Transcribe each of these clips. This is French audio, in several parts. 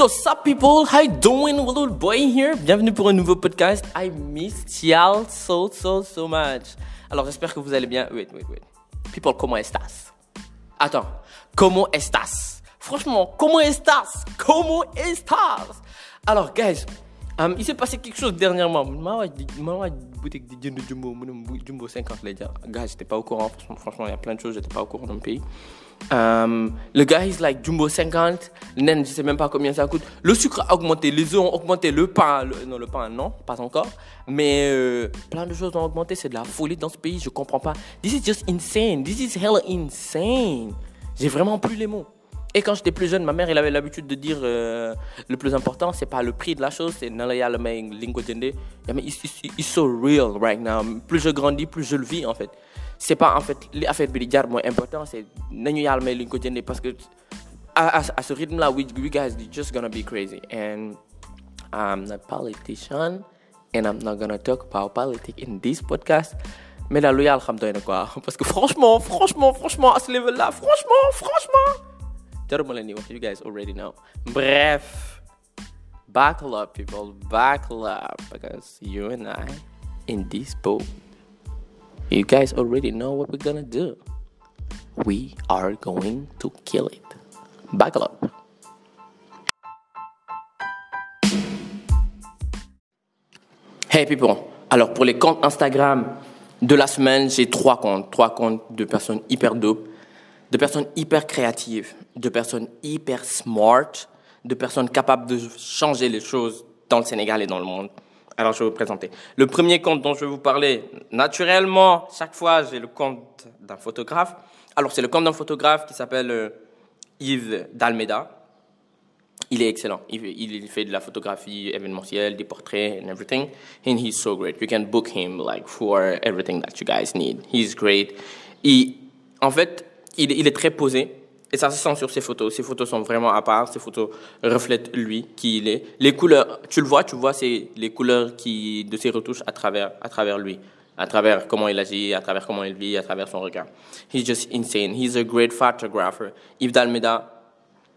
So, sup people? How you doing? Little boy here? Bienvenue pour un nouveau podcast. I missed y'all so, so, so much. Alors, j'espère que vous allez bien. Wait, wait, wait. People, comment estás? Attends. Comment estás? Franchement, comment estás? Comment estás? Alors, guys, um, il s'est passé quelque chose dernièrement. Boutique de jumbo, jumbo 50 les gars. Guys, j'étais pas au courant. Franchement, il y a plein de choses, j'étais pas au courant dans le pays. Um, le gars, il like Jumbo 50. Nen, je sais même pas combien ça coûte. Le sucre a augmenté, les œufs ont augmenté, le pain, non, le pain, non, pas encore. Mais euh, plein de choses ont augmenté, c'est de la folie dans ce pays, je comprends pas. This is just insane. This is hella insane. J'ai vraiment plus les mots. Et quand j'étais plus jeune, ma mère, elle avait l'habitude de dire euh, le plus important, c'est pas le prix de la chose, c'est Nalaya le lingo It's so real right now. Plus je grandis, plus je le vis en fait c'est pas en fait les affaires bi important c'est nañu yàlla may li parce que à, à, ce rythme là we, we guys just gonna be crazy. And I'm not politician and I'm not gonna talk about politics in this podcast. Mais là lu yàlla xam doy quoi parce que franchement franchement franchement à ce level là franchement franchement jaruma leen di you guys already know. Bref buckle up people buckle up because you and I in this boat You guys already know what we're gonna do. We are going to kill it. Buckle. Hey people, alors pour les comptes Instagram de la semaine, j'ai trois comptes. Trois comptes de personnes hyper dope, de personnes hyper créatives, de personnes hyper smart, de personnes capables de changer les choses dans le Sénégal et dans le monde. Alors, je vais vous présenter. Le premier compte dont je vais vous parler, naturellement, chaque fois, j'ai le compte d'un photographe. Alors, c'est le compte d'un photographe qui s'appelle euh, Yves Dalmeda. Il est excellent. Il, fait de la photographie événementielle, des portraits and everything. And he's so great. You can book him like for everything that you guys need. He's great. Et, en fait, il est très posé. Et ça se sent sur ses photos. Ses photos sont vraiment à part. Ses photos reflètent lui, qui il est. Les couleurs, tu le vois, tu vois, c'est les couleurs qui, de ses retouches à travers, à travers lui. À travers comment il agit, à travers comment il vit, à travers son regard. He's just insane. He's a great photographer. Yves Dalmeda,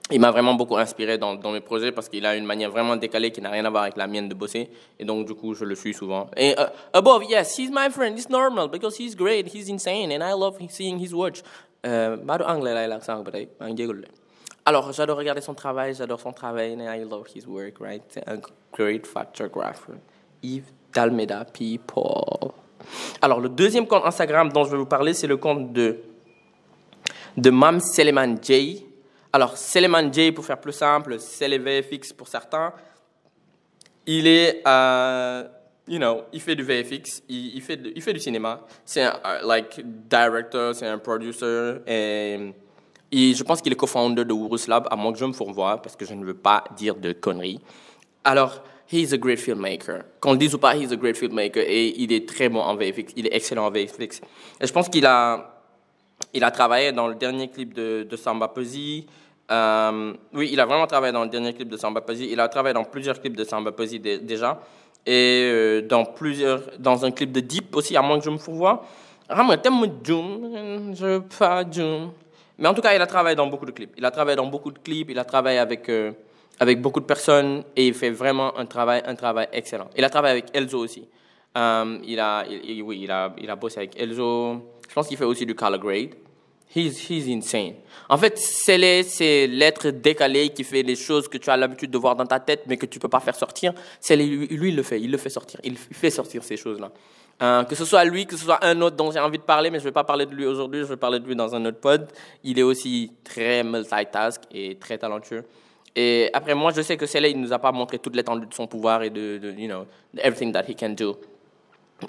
il m'a vraiment beaucoup inspiré dans, mes projets parce qu'il a une manière vraiment décalée qui n'a rien à voir avec la mienne de bosser. Et donc, du coup, je le suis souvent. Et uh, above, yes, he's my friend. It's normal because he's great. He's insane. And I love seeing his watch. Euh, alors j'adore regarder son travail j'adore son travail and I love his work right? C'est un great photographer. Yves Dalmeda people. Alors le deuxième compte Instagram dont je vais vous parler c'est le compte de de Mam Seleman J. Alors Seleman J pour faire plus simple les VFX pour certains. Il est you know, il fait du VFX, il, fait, il fait du cinéma. C'est un like director, c'est un producer et, je pense qu'il est co-founder de Wurus Lab, à moins que je me fourvoie parce que je ne veux pas dire de conneries. Alors, he's a great filmmaker. Qu'on le dise ou pas, he's a great filmmaker et il est très bon en VFX, il est excellent en VFX. Et je pense qu'il a, il a travaillé dans le dernier clip de, de Samba Puzzy. Euh, oui, il a vraiment travaillé dans le dernier clip de Samba Puzzy. Il a travaillé dans plusieurs clips de Samba Puzzy déjà et euh, dans plusieurs dans un clip de Deep aussi à moins que je me fourvoie. Je pas mais en tout cas il a travaillé dans beaucoup de clips. Il a travaillé dans beaucoup de clips il a travaillé avec euh, avec beaucoup de personnes et il fait vraiment un travail un travail excellent. Il a travaillé avec Elzo aussi. Euh, il a oui il a il a bossé avec Elzo. Je pense qu'il fait aussi du color grade He's, he's insane. En fait, c'est l'être décalé qui fait les choses que tu as l'habitude de voir dans ta tête, mais que tu peux pas faire sortir. C'est lui, il le fait. Il le fait sortir. Il fait sortir ces choses-là. Euh, que ce soit lui, que ce soit un autre dont j'ai envie de parler, mais je vais pas parler de lui aujourd'hui. Je vais parler de lui dans un autre pod. Il est aussi très multitask et très talentueux. Et après, moi, je sais que Célé, il nous a pas montré toute l'étendue de son pouvoir et de, de you know, everything that he can do.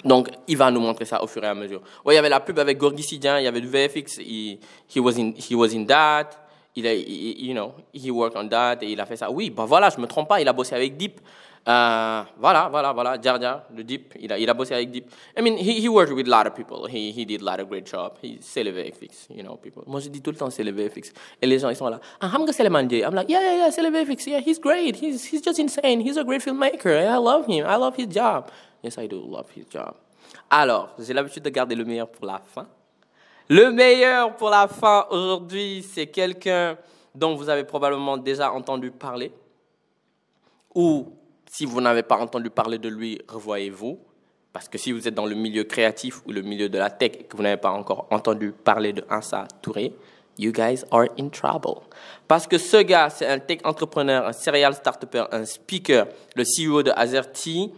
Donc, il va nous montrer ça au fur et à mesure. Ouais, il y avait la pub avec Gorgui Sidien, il y avait du VFX, he, he, was, in, he was in that, il a, you know, he worked on that, et il a fait ça. Oui, bah voilà, je me trompe pas, il a bossé avec Deep. Euh, voilà, voilà, voilà, Jar Jar, le Deep, il a, il a bossé avec Deep. I mean, he, he worked with a lot of people, he, he did a lot of great job. C'est le VFX, you know, people. Moi, je dis tout le temps, c'est le VFX. Et les gens, ils sont là, ah, I'm c'est le manager. I'm like, yeah, yeah, yeah, c'est le VFX, yeah, he's great, he's, he's just insane, he's a great filmmaker, I love him, I love his job. Yes, I love his job. Alors, j'ai l'habitude de garder le meilleur pour la fin. Le meilleur pour la fin aujourd'hui, c'est quelqu'un dont vous avez probablement déjà entendu parler. ou si vous n'avez pas entendu parler de lui, revoyez-vous. Parce que si vous êtes dans le milieu créatif ou le milieu de la tech et que vous n'avez pas encore entendu parler de Ansa Touré, you guys are in trouble. Parce que ce gars, c'est un tech entrepreneur, un serial startuper, un speaker, le CEO de Azerty,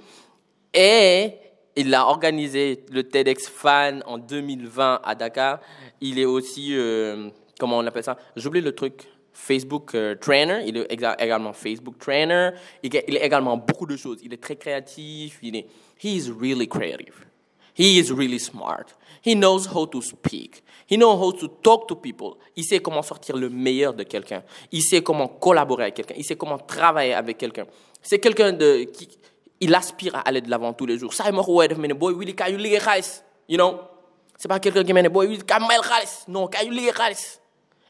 et il a organisé le TEDx Fan en 2020 à Dakar. Il est aussi, euh, comment on appelle ça? J'oublie le truc. Facebook euh, trainer, il est également Facebook trainer, il est, également beaucoup de choses. Il est très créatif, il est, he is really creative. He is really smart. He knows how to speak. He knows how to talk to people. Il sait comment sortir le meilleur de quelqu'un. Il sait comment collaborer avec quelqu'un. Il sait comment travailler avec quelqu'un. C'est quelqu'un de qui il aspire à aller de l'avant tous les jours. Ça, il m'a dit, mais boy, Willy, quand il you know? C'est pas quelqu'un qui m'a dit, boy, Willy, quand il Non, quand il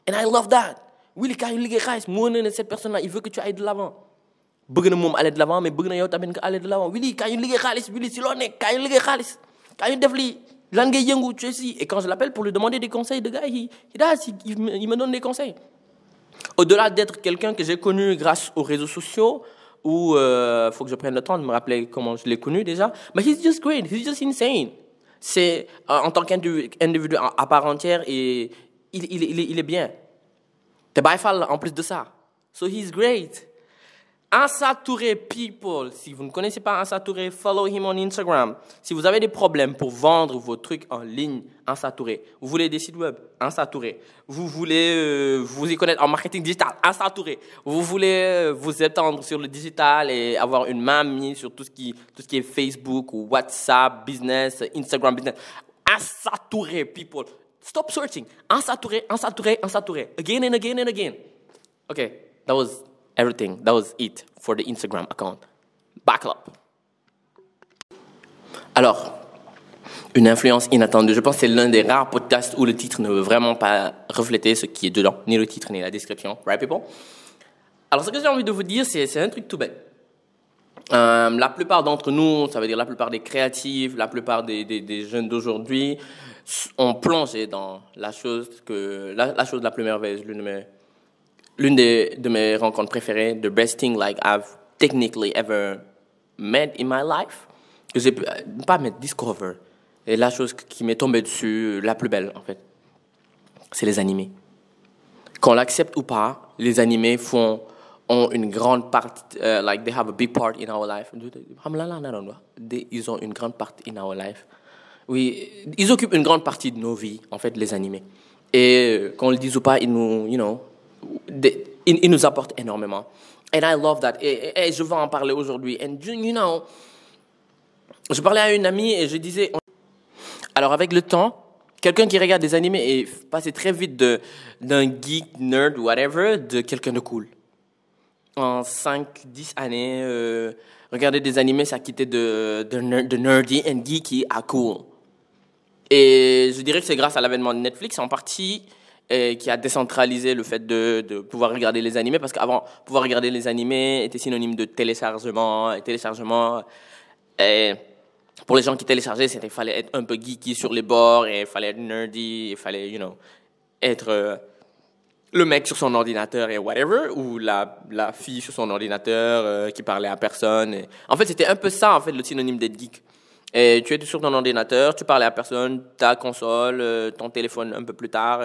And I love that. Willy quand il liggéey xaalis moo ne cette personne là il veut que tu ailles de l'avant. Bëgg na moom aller de l'avant mais bëgg na yow tamit nga aller de l'avant. Willy quand il liggéey xaalis Willy si loo nekk quand il liggéey xaalis quand il def lii. Lan ngay yëngu tu sais et quand je l'appelle pour lui demander des conseils de gars il, il, il me donne des conseils. Au-delà d'être quelqu'un que j'ai connu grâce aux réseaux sociaux il euh, faut que je prenne le temps de me rappeler comment je l'ai connu déjà mais he's just great he's just insane c'est euh, en tant qu'individu à part entière et il, il, il, il est bien te Baye Fall en plus de ça. So he's great. Ansa Touré People, si vous ne connaissez pas Ansa Touré, follow him on Instagram. Si vous avez des problèmes pour vendre vos trucs en ligne, Ansa Touré. Vous voulez des sites web, Ansa Touré. Vous voulez euh, vous y connaître en marketing digital, Ansa Touré. Vous voulez euh, vous étendre sur le digital et avoir une main mise sur tout ce qui, tout ce qui est Facebook ou WhatsApp, business, Instagram business. Ansa Touré People. Stop searching. Unsaturate, unsaturate, unsaturate. Again and again and again. Okay, that was everything. That was it for the Instagram account. Back up. Alors, une influence inattendue. Je pense que c'est l'un des rares podcasts où le titre ne veut vraiment pas refléter ce qui est dedans, ni le titre, ni la description. Right, people? Alors, ce que j'ai envie de vous dire, c'est un truc tout bête. Euh, la plupart d'entre nous, ça veut dire la plupart des créatifs, la plupart des, des, jeunes d'aujourd'hui, ont plongé dans la chose que la, chose la plus merveilleuse, l'une l'une de mes rencontres préférées, the best thing like I've technically ever met in my life, que j'ai pas met discover, et la chose qui m'est tombée dessus, la plus belle en fait, c'est les animés. Qu'on l'accepte ou pas, les animés font ont une grande partie, uh, like they have a big part in our life. Ils ont une grande partie in our life. Oui, ils occupent une grande partie de nos vies, en fait, les animés. Et euh, qu'on le dise ou pas, ils nous, you know, ils, nous apportent énormément. And I love that. Et, je vais en parler aujourd'hui. And you know, je parlais à une amie et je disais, alors avec le temps, quelqu'un qui regarde des animés est passé très vite d'un geek, nerd, whatever, de quelqu'un de cool. En 5, 10 années, euh, regarder des animés, ça quittait de, de, de nerdy and geeky à cool. Et je dirais que c'est grâce à l'avènement de Netflix en partie qui a décentralisé le fait de, de, pouvoir regarder les animés parce qu'avant pouvoir regarder les animés était synonyme de téléchargement et téléchargement. Et pour les gens qui téléchargeaient c'était fallait être un peu geeky sur les bords et il fallait être nerdy il fallait you know être euh, le mec sur son ordinateur et whatever ou la, la fille sur son ordinateur euh, qui parlait à personne et... en fait c'était un peu ça en fait le synonyme d'être geek. Et tu es sur ton ordinateur, tu parles à personne, ta console, euh, ton téléphone un peu plus tard,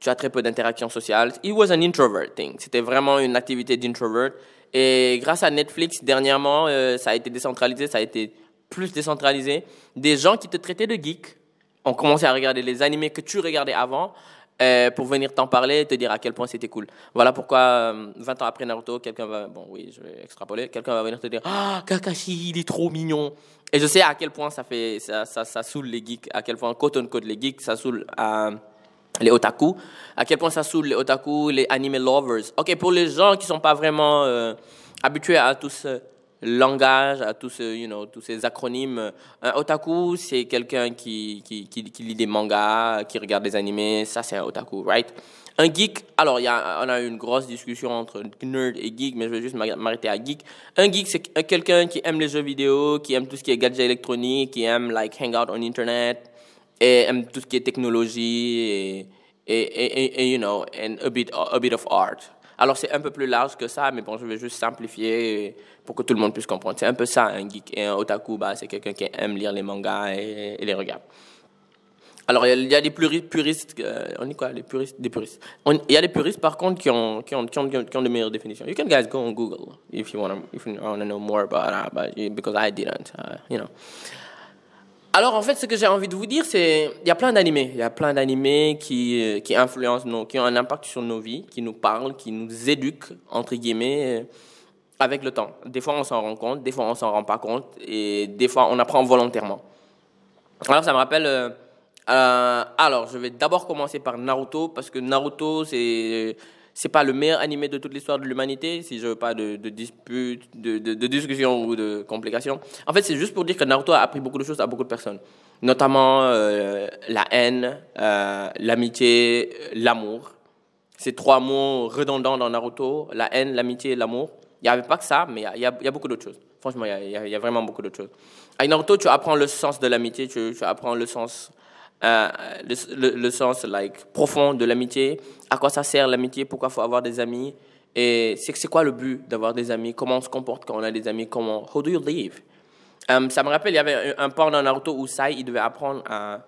tu as très peu d'interactions sociales. It was an introvert thing. C'était vraiment une activité d'introvert. Et grâce à Netflix, dernièrement, euh, ça a été décentralisé, ça a été plus décentralisé. Des gens qui te traitaient de geek ont commencé à regarder les animés que tu regardais avant euh, pour venir t'en parler et te dire à quel point c'était cool. Voilà pourquoi, 20 ans après Naruto, quelqu'un va, bon oui, je vais extrapoler, quelqu'un va venir te dire, ah, Kakashi, il est trop mignon. Et je sais à quel point ça fait, ça, ça, ça saoule les geeks, à quel point, quote on les geeks, ça saoule euh, les otaku, à quel point ça saoule les otaku, les anime lovers. Ok, pour les gens qui sont pas vraiment euh, habitués à tout ce langage, à tous, you know, tous ces acronymes, un otaku, c'est quelqu'un qui, qui, lit des mangas, qui regarde des animés, ça c'est un otaku, right? Un geek, alors y a, on a eu une grosse discussion entre nerd et geek, mais je vais juste m'arrêter à geek. Un geek, c'est quelqu'un qui aime les jeux vidéo, qui aime tout ce qui est gadget électronique, qui aime like hang out on internet, et aime tout ce qui est technologie, et, et, et, et you know, and a bit, a bit of art. Alors c'est un peu plus large que ça, mais bon, je vais juste simplifier pour que tout le monde puisse comprendre. C'est un peu ça, un geek. Un otaku, bah, c'est quelqu'un qui aime lire les mangas et, les regarde. Alors, il y, a des puristes, euh, on dit quoi, les puristes, des puristes. il y a des puristes, par contre, qui ont, qui ont, qui ont, de meilleures définitions. You can guys go on Google if you want to, if you want to know more about that, but, because I didn't, uh, you know. Alors, en fait, ce que j'ai envie de vous dire, c'est il y a plein d'animés. Il y a plein d'animés qui, euh, qui influencent, nos, qui ont un impact sur nos vies, qui nous parlent, qui nous éduquent, entre guillemets, euh, avec le temps. Des fois, on s'en rend compte, des fois, on s'en rend pas compte, et des fois, on apprend volontairement. Alors, ça me rappelle... Euh, alors, je vais d'abord commencer par Naruto, parce que Naruto, c'est c'est pas le meilleur animé de toute l'histoire de l'humanité, si je veux pas de, de de, de, ou de complications. En fait, c'est juste pour dire que Naruto a appris beaucoup de choses à beaucoup de personnes, notamment euh, la haine, euh, l'amitié, l'amour. Ces trois mots redondants dans Naruto, la haine, l'amitié et l'amour. Il n'y avait pas que ça, mais il y a, beaucoup d'autres choses. Franchement, il y, a, vraiment beaucoup d'autres choses. Avec Naruto, tu apprends le sens de l'amitié, tu apprends le sens euh, le, le, sens like, profond de l'amitié, à quoi ça sert l'amitié, pourquoi il faut avoir des amis, et c'est quoi le but d'avoir des amis, comment on se comporte quand on a des amis, comment, how do you live? Um, ça me rappelle, il y avait un, un dans Naruto où Sai, il devait apprendre à...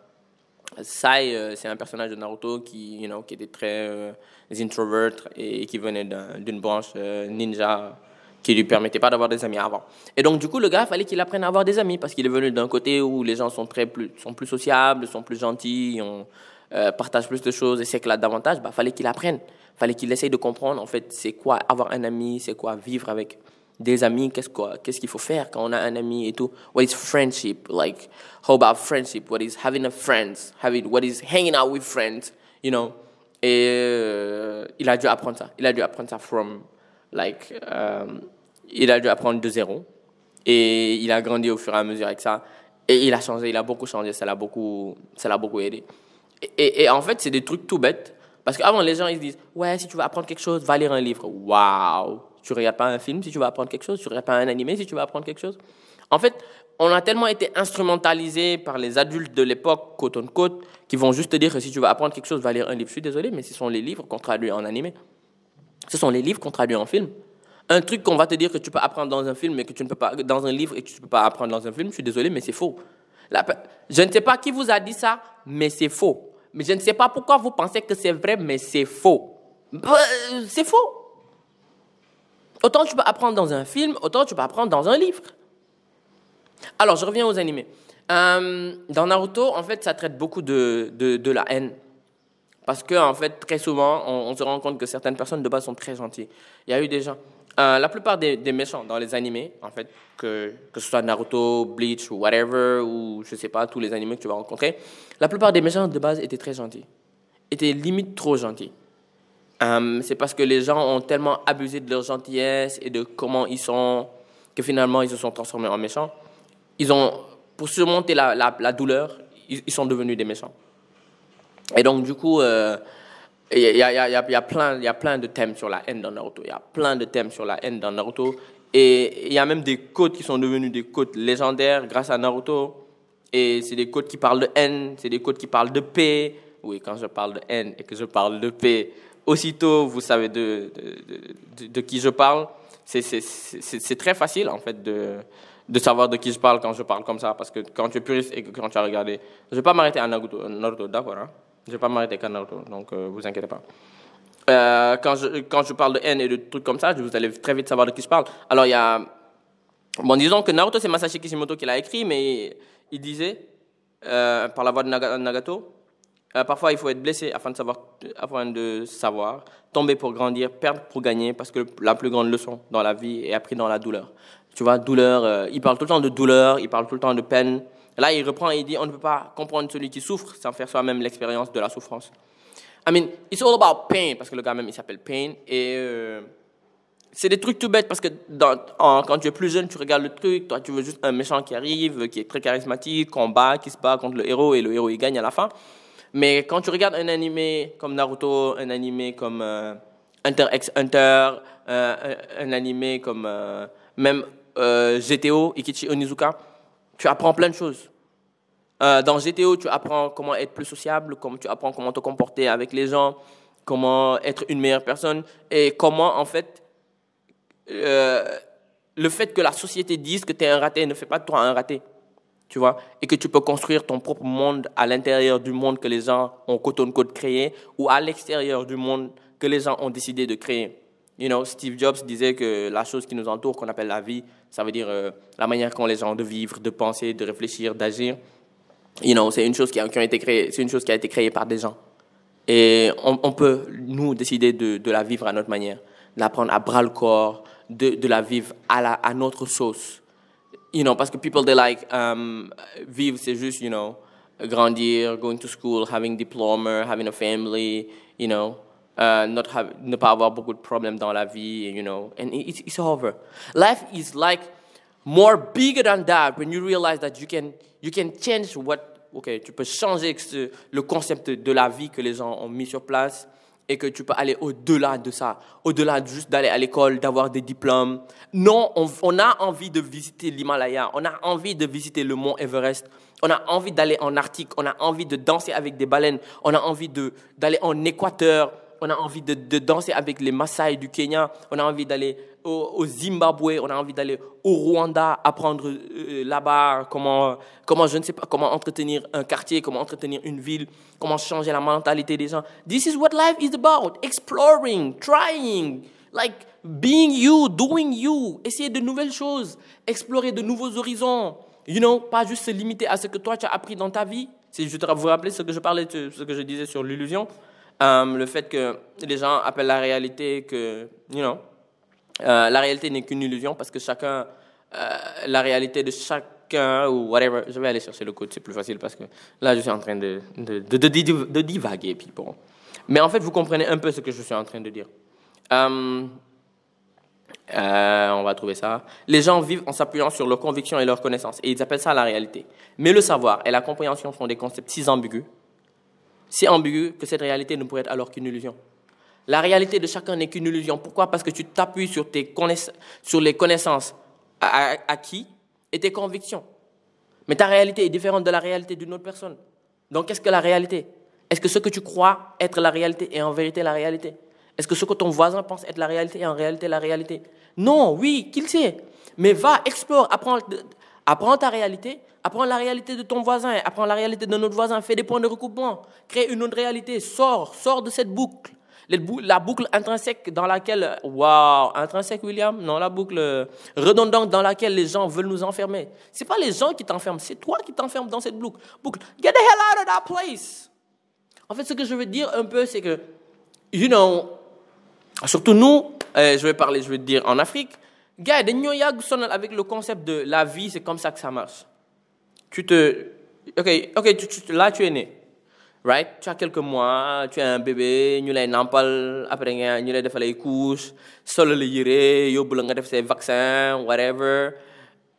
Sai, euh, c'est un personnage de Naruto qui, you know, qui était très euh, introvert et qui venait d'une branche ninja qui lui permettait pas d'avoir des amis avant. Et donc, du coup, le gars, fallait qu'il apprenne à avoir des amis parce qu'il est venu d'un côté où les gens sont, très plus, sont plus sociables, sont plus gentils, on euh, partage plus de choses et s'éclatent davantage. Bah, fallait qu'il apprenne. fallait qu'il essaye de comprendre, en fait, c'est quoi avoir un ami, c'est quoi vivre avec des amis, qu'est-ce qu'est-ce qu'il faut faire quand on a un ami et tout. What is friendship? Like, how about friendship? What is having a friend? Having, what is hanging out with friends? You know? Et euh, il a dû apprendre ça. Il a dû apprendre ça from Like, um, il a dû apprendre de zéro. Et il a grandi au fur et à mesure avec ça. Et il a changé, il a beaucoup changé, ça l'a beaucoup, ça l'a beaucoup aidé. Et, et, en fait, c'est des trucs tout bêtes. Parce qu'avant, les gens, ils se disent, ouais, si tu veux apprendre quelque chose, va lire un livre. Waouh! Tu regardes pas un film si tu veux apprendre quelque chose, tu regardes pas un animé si tu veux apprendre quelque chose. En fait, on a tellement été instrumentalisé par les adultes de l'époque, côte en côte, qui vont juste te dire que si tu veux apprendre quelque chose, va lire un livre. Je suis désolé, mais ce sont les livres qu'on traduit en animé. Ce sont les livres qu'on traduit en film. Un truc qu'on va te dire que tu peux apprendre dans un film, mais que tu ne peux pas dans un livre et que tu ne peux pas apprendre dans un film, je suis désolé, mais c'est faux. je ne sais pas qui vous a dit ça, mais c'est faux. Mais je ne sais pas pourquoi vous pensez que c'est vrai, mais c'est faux. Bah, c'est faux. Autant tu peux apprendre dans un film, autant tu peux apprendre dans un livre. Alors, je reviens aux animés. Euh, dans Naruto, en fait, ça traite beaucoup de la haine. Parce que, en fait, très souvent, on, se rend compte que certaines personnes de base sont très gentilles. Il y a eu des gens. Euh, la plupart des, méchants dans les animés, en fait, que, que ce soit Naruto, Bleach ou whatever, ou je sais pas, tous les animés que tu vas rencontrer, la plupart des méchants de base étaient très gentils. Étaient limite trop gentils. Euh, c'est parce que les gens ont tellement abusé de leur gentillesse et de comment ils sont, que finalement ils se sont transformés en méchants. Ils ont, pour surmonter la, la, douleur, ils sont devenus des méchants. Et donc, du coup, il y, a, plein, de thèmes sur la haine dans Naruto. Il y a plein de thèmes sur la haine dans Naruto. Et il y a même des côtes qui sont devenues des côtes légendaires grâce à Naruto. Et c'est des côtes qui parlent de haine, c'est des côtes qui parlent de paix. Oui, quand je parle de haine et que je parle de paix, aussitôt vous savez de, qui je parle. C'est très facile en fait de, de savoir de qui je parle quand je parle comme ça. Parce que quand tu es puriste et que quand tu as regardé. Je ne vais pas m'arrêter à Naruto, Naruto d'accord hein? Je vais pas m'arrêter qu'à Naruto, donc euh, vous inquiétez pas. Euh, quand, je, quand je parle de haine et de trucs comme ça, vous allez très vite savoir de qui je parle. Alors, il y a. Bon, disons que Naruto, c'est Masashi Kishimoto qui l'a écrit, mais il disait, euh, par la voix de Nagato, parfois il faut être blessé afin de, savoir, afin de savoir, tomber pour grandir, perdre pour gagner, parce que la plus grande leçon dans la vie est apprise dans la douleur. Tu vois, douleur, il parle tout le temps de douleur, il parle tout le temps de peine. Là, il reprend et il dit on ne peut pas comprendre celui qui souffre sans faire soi-même l'expérience de la souffrance. I mean, it's all about pain, parce que le gars même, il s'appelle Pain. Et euh, c'est des trucs tout bêtes, parce que quand tu es plus jeune, tu regardes le truc, toi, tu veux juste un méchant qui arrive, qui est très charismatique, combat, qui se bat contre le héros, et le héros, il gagne à la fin. Mais quand tu regardes un animé comme Naruto, un animé comme euh, Hunter x Hunter, euh, un, animé comme même GTO, Ikichi Onizuka, tu apprends plein de choses. Euh, dans GTO, tu apprends comment être plus sociable, comment tu apprends comment te comporter avec les gens, comment être une meilleure personne et comment, en fait, euh, le fait que la société dise que tu es un raté ne fait pas de toi un raté. Tu vois Et que tu peux construire ton propre monde à l'intérieur du monde que les gens ont côte créé ou à l'extérieur du monde que les gens ont décidé de créer. You know, Steve Jobs disait que la chose qui nous entoure, qu'on appelle la vie, ça veut dire euh, la manière qu'ont les gens de vivre, de penser, de réfléchir, d'agir. You know, c'est une chose qui a, été créée, c'est une chose qui a été créée par des gens. Et on, peut nous décider de, la vivre à notre manière, de la prendre à bras le corps, de, la vivre à notre sauce. You know, parce que people they like um, vivre, c'est juste you know grandir, going to school, having diploma, having a family, you know. Uh, not have, ne pas avoir beaucoup de problèmes dans la vie, you know, and it's, it's over. Life is like more bigger than that when you realize that you can, you can change what, ok, tu peux changer le concept de la vie que les gens ont mis sur place et que tu peux aller au-delà de ça, au-delà juste d'aller à l'école, d'avoir des diplômes. Non, on, on, a envie de visiter l'Himalaya, on a envie de visiter le mont Everest, on a envie d'aller en Arctique, on a envie de danser avec des baleines, on a envie d'aller en Équateur, on a envie de, de, danser avec les Maasai du Kenya, on a envie d'aller au, Zimbabwe, on a envie d'aller au Rwanda, apprendre euh, là-bas comment, comment, je ne sais pas, comment entretenir un quartier, comment entretenir une ville, comment changer la mentalité des gens. This is what life is about. Exploring, trying, like being you, doing you, essayer de nouvelles choses, explorer de nouveaux horizons. You know, pas juste se limiter à ce que toi tu as appris dans ta vie. Si je te vous rappeler ce que je parlais, ce que je disais sur l'illusion. Um, le fait que les gens appellent la réalité que, you know, euh, la réalité n'est qu'une illusion parce que chacun, euh, la réalité de chacun ou whatever, je vais aller chercher le code, c'est plus facile parce que là je suis en train de, de, divaguer, people. Mais en fait, vous comprenez un peu ce que je suis en train de dire. Euh, on va trouver ça. Les gens vivent en s'appuyant sur leurs convictions et leurs connaissances, et ils appellent ça la réalité. Mais le savoir et la compréhension sont des concepts si ambigus si ambigu que cette réalité ne pourrait être alors qu'une illusion. La réalité de chacun n'est qu'une illusion. Pourquoi? Parce que tu t'appuies sur, tes sur les connaissances acquises et tes convictions. Mais ta réalité est différente de la réalité d'une autre personne. Donc, qu'est-ce que la réalité? Est-ce que ce que tu crois être la réalité est en vérité la réalité? Est-ce que ce que ton voisin pense être la réalité est en réalité la réalité? Non, oui, qu'il sait. Mais va, explore, apprends, apprends ta réalité Apprends la réalité de ton voisin, apprends la réalité de notre voisin, fais des points de recoupement, crée une autre réalité, sors, sors de cette boucle. La boucle intrinsèque dans laquelle, waouh, intrinsèque William, non, la boucle redondante dans laquelle les gens veulent nous enfermer. C'est pas les gens qui t'enferment, c'est toi qui t'enfermes dans cette boucle. Boucle, get the hell out of that place. En fait, ce que je veux dire un peu, c'est que, you know, surtout nous, euh, je vais parler, je vais dire en Afrique, avec le concept de la vie, c'est comme ça que ça marche tu te... Ok, ok, tu, là tu es né, right? Tu as quelques mois, tu es un bébé, ñu lay nampal, après ñu lay defal ay couches, solo la yére, yóbbu la nga def ses vaccins, whatever.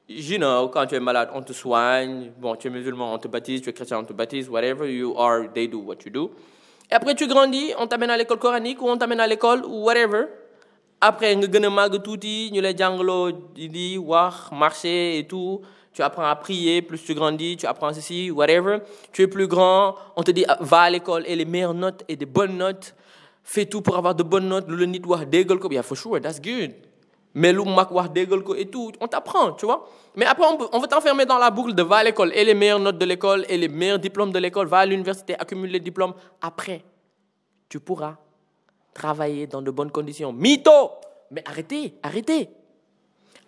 You know, quand tu es malade, on te soigne. Bon, tu es musulman, on te baptise, tu es chrétien, on te baptise, whatever you are, they do what you do. Et après tu grandis, on t'amène à l'école coranique ou on t'amène à l'école ou whatever. Après nga gën a màgg tuuti, ñu lay jàngaloo di wax, marcher et tout tu apprends à prier, plus tu grandis, tu apprends ceci, whatever. Tu es plus grand, on te dit va à l'école et les meilleures notes et des bonnes notes. Fais tout pour avoir de bonnes notes. Le nit wax déggal ko, for that's good. Mais le ko et tout, on t'apprend, tu vois. Mais après, on, va t'enfermer dans la boucle de va à l'école et les meilleures notes de l'école et les meilleurs diplômes de l'école. Va à l'université, accumule les diplômes. Après, tu pourras travailler dans de bonnes conditions. Mytho! Mais arrêtez, arrêtez.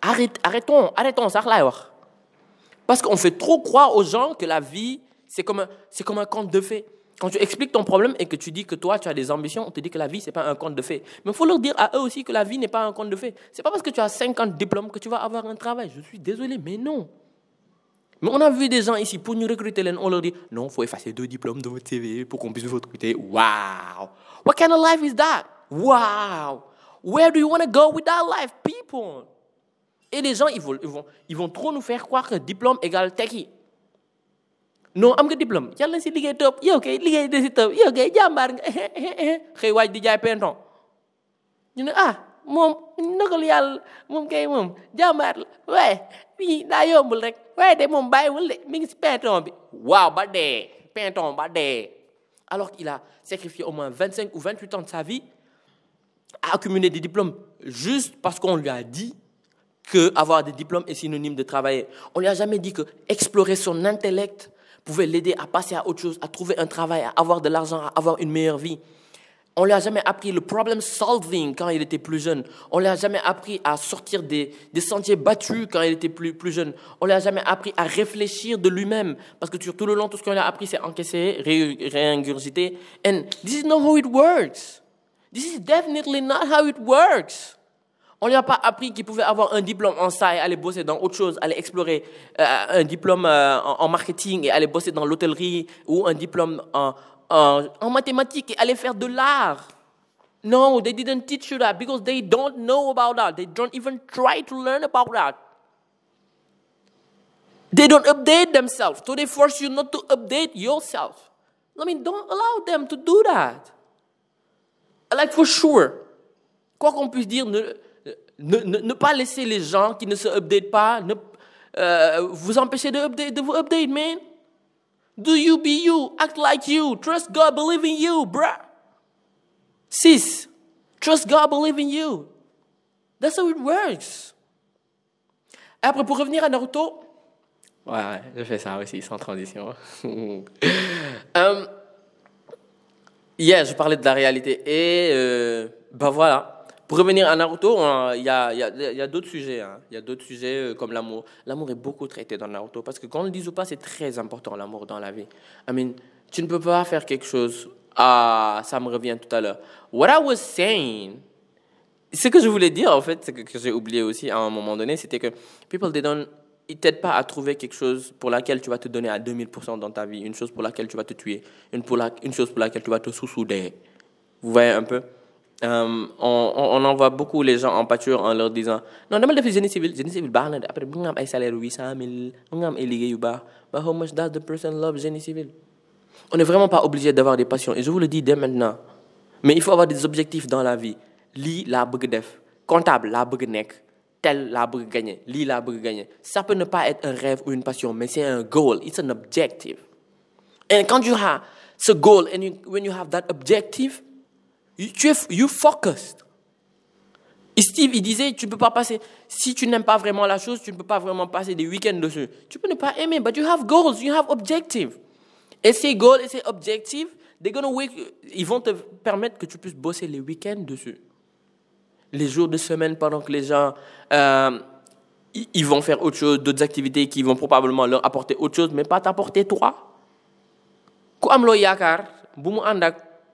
Arrête, arrêtons, arrêtons, ça parce qu'on fait trop croire aux gens que la vie, c'est comme, un, comme un conte de fées. Quand tu expliques ton problème et que tu dis que toi, tu as des ambitions, on te dit que la vie, ce n'est pas un conte de fées. Mais il faut leur dire à eux aussi que la vie n'est pas un conte de fées. Ce n'est pas parce que tu as 50 diplômes que tu vas avoir un travail. Je suis désolé, mais non. Mais on a vu des gens ici, pour nous recruter, on leur dit non, il faut effacer deux diplômes de votre CV pour qu'on puisse vous recruter. Wow! What kind of life is that? Wow! Where do you want to go with that life, people? Et les gens, ils vont, ils vont, ils vont trop nous faire croire que diplôme égale tekki. non am nga diplôme. Yàlla si liggéey topp yow kay liggéey de si topp yow kay jàmbaar nga. Xëy waaj di jaay penton. Ñu ne ah moom ndogal yàlla moom kay moom jàmbaar la. Waaye fii daa yombul rek. Waaye de moom bàyyiwul de mi ngi si penton bi. Waaw ba dee. Penton ba dee. Alors qu'il a sacrifié au moins 25 ou 28 ans de sa vie à accumuler des diplômes juste parce qu'on lui a dit que avoir des diplômes est synonyme de travailler. On lui a jamais dit que explorer son intellect pouvait l'aider à passer à autre chose, à trouver un travail, à avoir de l'argent, à avoir une meilleure vie. On lui a jamais appris le problem solving quand il était plus jeune. On lui a jamais appris à sortir des, sentiers battus quand il était plus, plus jeune. On lui a jamais appris à réfléchir de lui-même. Parce que sur tout le long, tout ce qu'on lui a appris, c'est encaisser, ré, réingurgiter. And this is not how it works. This is definitely not how it works. On lui a pas appris qu'il pouvait avoir un diplôme en ça et aller bosser dans autre chose, aller explorer euh, un diplôme euh, en, marketing et aller bosser dans l'hôtellerie ou un diplôme en, en, mathématiques et aller faire de l'art. No, they didn't teach you that because they don't know about that. They don't even try to learn about that. They don't update themselves, so they force you not to update yourself. I mean, don't allow them to do that. Like for sure, quoi qu'on puisse dire, ne, ne, ne, pas laisser les gens qui ne se update pas ne, euh, vous empêcher de, update, de vous update, man. Do you be you, act like you, trust God, believe in you, bruh. Sis, trust God, believe in you. That's how it works. Après, pour revenir à Naruto, ouais, ouais je fais ça aussi, sans transition. um, yeah, je parlais de la réalité. Et, euh, bah voilà. Pour revenir à Naruto, il y a, d'autres sujets. Hein. Il y a d'autres sujets euh, comme l'amour. L'amour est beaucoup traité dans Naruto parce que qu'on le dise ou pas, c'est très important l'amour dans la vie. I mean, tu ne peux pas faire quelque chose. Ah, ça me revient tout à l'heure. What I was saying, ce que je voulais dire en fait, c'est que, que j'ai oublié aussi à un moment donné, c'était que people they don't, ils t'aident pas à trouver quelque chose pour laquelle tu vas te donner à 2000% dans ta vie, une chose pour laquelle tu vas te tuer, une, pour la, une chose pour laquelle tu vas te sous-souder. Vous voyez un peu? Um, on, on, envoie beaucoup les gens en pâture en leur disant non dama def génie civil génie civil baax na de après bu nga am salaire 800 000 bu nga am ay liggéey yu baax but how much does the person love génie civil? On n'est vraiment pas obligé d'avoir des passions et je vous le dis dès maintenant mais il faut avoir des objectifs dans la vie. Lii laa bëgg comptable laa bëgg tel laa bëgg gagner lii laa gagner. Ça peut ne pas être un rêve ou une passion mais c'est un goal it's an objective. And quand you have ce goal and you, when you have that objective tu es you focused. Steve, il disait, tu ne peux pas passer, si tu n'aimes pas vraiment la chose, tu ne peux pas vraiment passer des week-ends dessus. Tu peux ne pas aimer, but you have goals, you have objectives. Et ces goals et ces objectifs, they're gonna wake, ils vont te permettre que tu puisses bosser les week-ends dessus. Les jours de semaine pendant que les gens, euh, ils vont faire autre chose, d'autres activités qui vont probablement leur apporter autre chose, mais pas t'apporter toi. Lo yakar, bu mu andak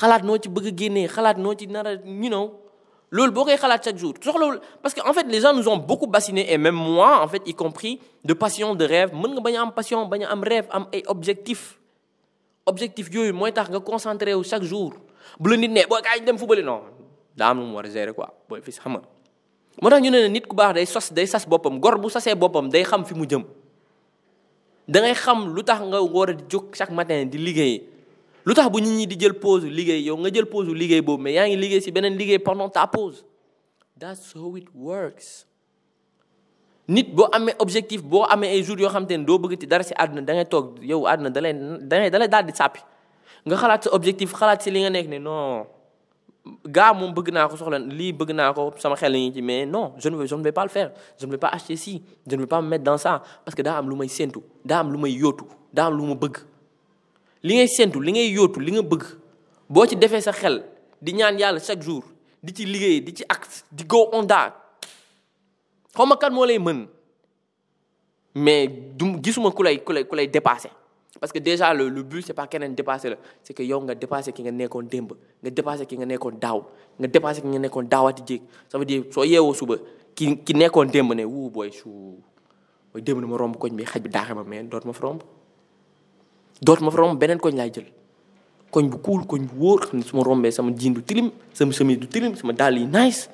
xalaat noo ci bëgg a génnee xalaat noo ci nar a you know loolu boo koy xalaat chaque jour soxlawul parce que en fait les gens nous ont beaucoup bassiné et même moi en fait y compris de passion de rêve. Mën nga bañ a am passion bañ a am rêve am ay objectif objectif yooyu mooy tax nga concentré wu chaque jour. Bu la nit ne booy kaay dem fubali non daa am lu mu war a gérer quoi. Booy fii xam nga. Moo tax ñu ne nit ku baax day sos day sas boppam. Gor bu sasee boppam day xam fi mu jëm. Da ngay xam lu tax nga war a jóg chaque matin di liggéey bu nit ñi di jël pause liggéey yow nga jël pause liggéey boobu mais yaa ngi liggéey ci beneen liggéey pendant ta pause. That's how it works. Nit boo amee objectif boo amee ay jours yoo xam te ne doo bëgg ci dara ci àdduna da ngay toog yow àdduna da lay da lay daal di sàppi. Nga xalaat sa objectif xalaat ci li nga nekk ne non gaa moom bëgg naa ko soxla lii bëgg naa ko sama xel que li ngay séntu li ngay yóotu li nga bëgg boo ci defee sa xel di ñaan yàlla chaque jour di ci liggéey di ci acte di go on that. Xaw ma kan moo mais du gisuma ku lay parce que déjà le le but c'est pas keneen dépassé c'est que yow nga dépassé ki nga nekkoon démb nga dépassé ki nga nekkoon daaw nga dépassé ki nga nekkoon daawati jéeg. Ça veut dire soo yeewoo suba ki ki nekkoon ne wuu booy su booy démb na ma romb koñ bi xaj bi doot ma fa romb beneen koñ laay jël. Koñ bu cool koñ bu wóor xam ne su ma rombee sama jean du tilim sama chemise du tilim sama dàll yi nice.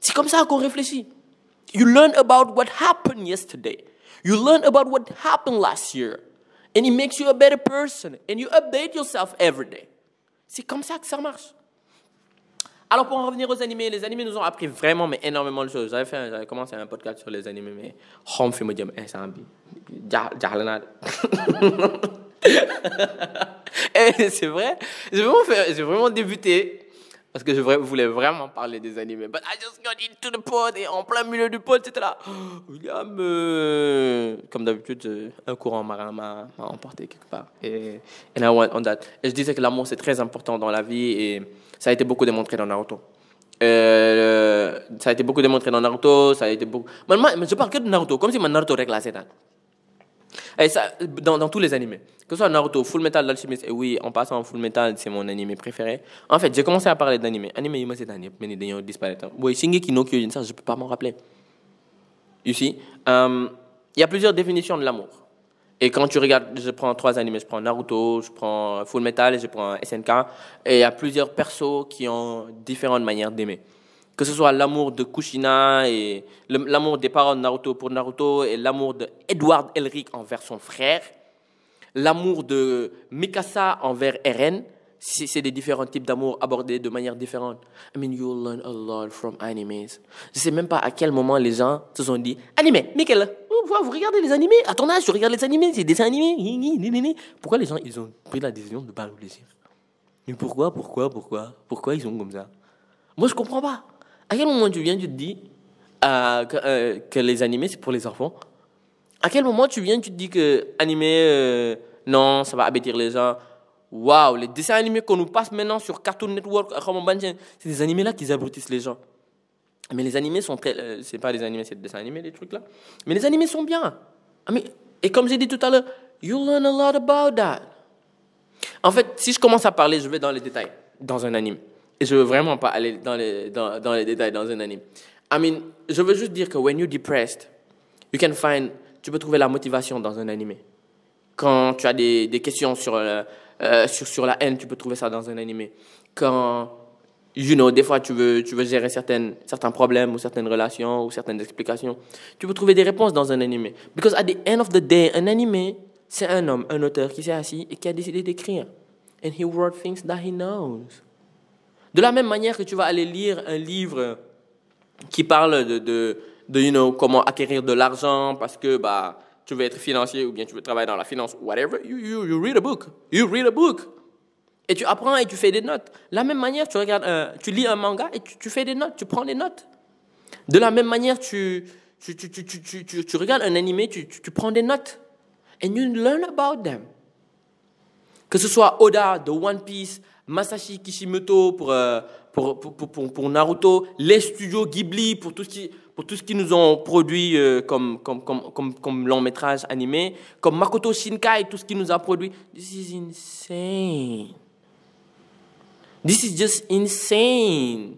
C'est comme ça qu'on réfléchit. You learn about what happened yesterday. You learn about what happened last year. And it makes you a better person. And you update yourself every day. Comme ça que ça marche alors pour en revenir aux animés, les animés nous ont appris vraiment mais énormément de choses. J'avais fait, j'avais commencé un podcast sur les animés, mais home film jam instant bi jaaxle naa de. Et c'est vrai, j'ai vraiment fait, j'ai vraiment débuté parce que je voulais vraiment parler des animés. But I just got into the pod et en plein milieu du pod, c'était là. William, euh, comme d'habitude, euh, un courant marin m'a emporté quelque part. Et, and I went on that. Et je disais que l'amour c'est très important dans la vie et ça a été beaucoup démontré dans Naruto. Euh, ça a été beaucoup démontré dans Naruto, ça a été beaucoup. Mais je parle que de Naruto, comme si Naruto réglait la Et ça, dans, dans tous les animés. Que ce soit Naruto, Full Metal Alchemist, et oui, en passant en Full Metal, c'est mon animé préféré. En fait, j'ai commencé à parler d'animé. Animé, il m'a cette année, mais ils ont disparu. Oui, Shingeki no Kyojin, ça, je peux pas m'en rappeler. See? Um, il y a plusieurs définitions de l'amour. Et quand tu regardes, je prends trois animés, je prends Naruto, je prends Full Metal et je prends SNK. Et il y a plusieurs persos qui ont différentes manières d'aimer. Que ce soit l'amour de Kushina et l'amour des parents de Naruto pour Naruto et l'amour de Edward Elric envers son frère. L'amour de Mikasa envers Eren c'est des différents types d'amour abordés de manière différente. I mean, you learn a lot from animes. Je sais même pas à quel moment les gens se sont dit Animé, Michael, vous, regardez les animés? À ton âge, tu regardes les animés, c'est des animés. Pourquoi les gens ils ont pris la décision de ne pas le plaisir Mais pourquoi, pourquoi, pourquoi Pourquoi ils sont comme ça? Moi, je comprends pas. À quel moment tu viens, tu te dis euh, que, euh, que, les animés, c'est pour les enfants? À quel moment tu viens, tu te dis que animé, euh, non, ça va abêtir les gens? Waouh, les dessins animés qu'on nous passe maintenant sur Cartoon Network, c'est des animés là qui abrutissent les gens. Mais les animés sont très. C'est pas des animés, c'est des dessins animés, les trucs là. Mais les animés sont bien. Ah, et comme j'ai dit tout à l'heure, you learn a lot about that. En fait, si je commence à parler, je vais dans les détails dans un anime. Et je veux vraiment pas aller dans les, dans, les détails dans un anime. I mean, je veux juste dire que when you're depressed, you can find, tu peux trouver la motivation dans un animé. Quand tu as des, des questions sur. Euh, euh, sur, sur la haine, tu peux trouver ça dans un animé. Quand, you know, des fois tu veux, tu veux gérer certaines, certains problèmes ou certaines relations ou certaines explications, tu peux trouver des réponses dans un animé. Because at the end of the day, un animé, c'est un homme, un auteur qui s'est assis et qui a décidé d'écrire. And he wrote things that he knows. De la même manière que tu vas aller lire un livre qui parle de, de, de comment acquérir de l'argent parce que, bah, tu veux être financier ou bien tu veux travailler dans la finance, whatever, you, you, you read a book. You read a book. Et tu apprends et tu fais des notes. De la même manière, tu, regardes tu lis un manga et tu, tu, fais des notes, tu prends des notes. De la même manière, tu, tu, tu, regardes un animé, tu prends des notes. And you learn about them. Que ce soit Oda de One Piece, Masashi Kishimoto pour, euh, pour, pour, pour, Naruto, les studios Ghibli pour tout ce qui, pour tout ce qu'ils nous ont produit euh, comme, comme, comme, comme, comme, long métrage animé, comme Makoto Shinkai, tout ce qu'il nous a produit. This is insane. This is just insane.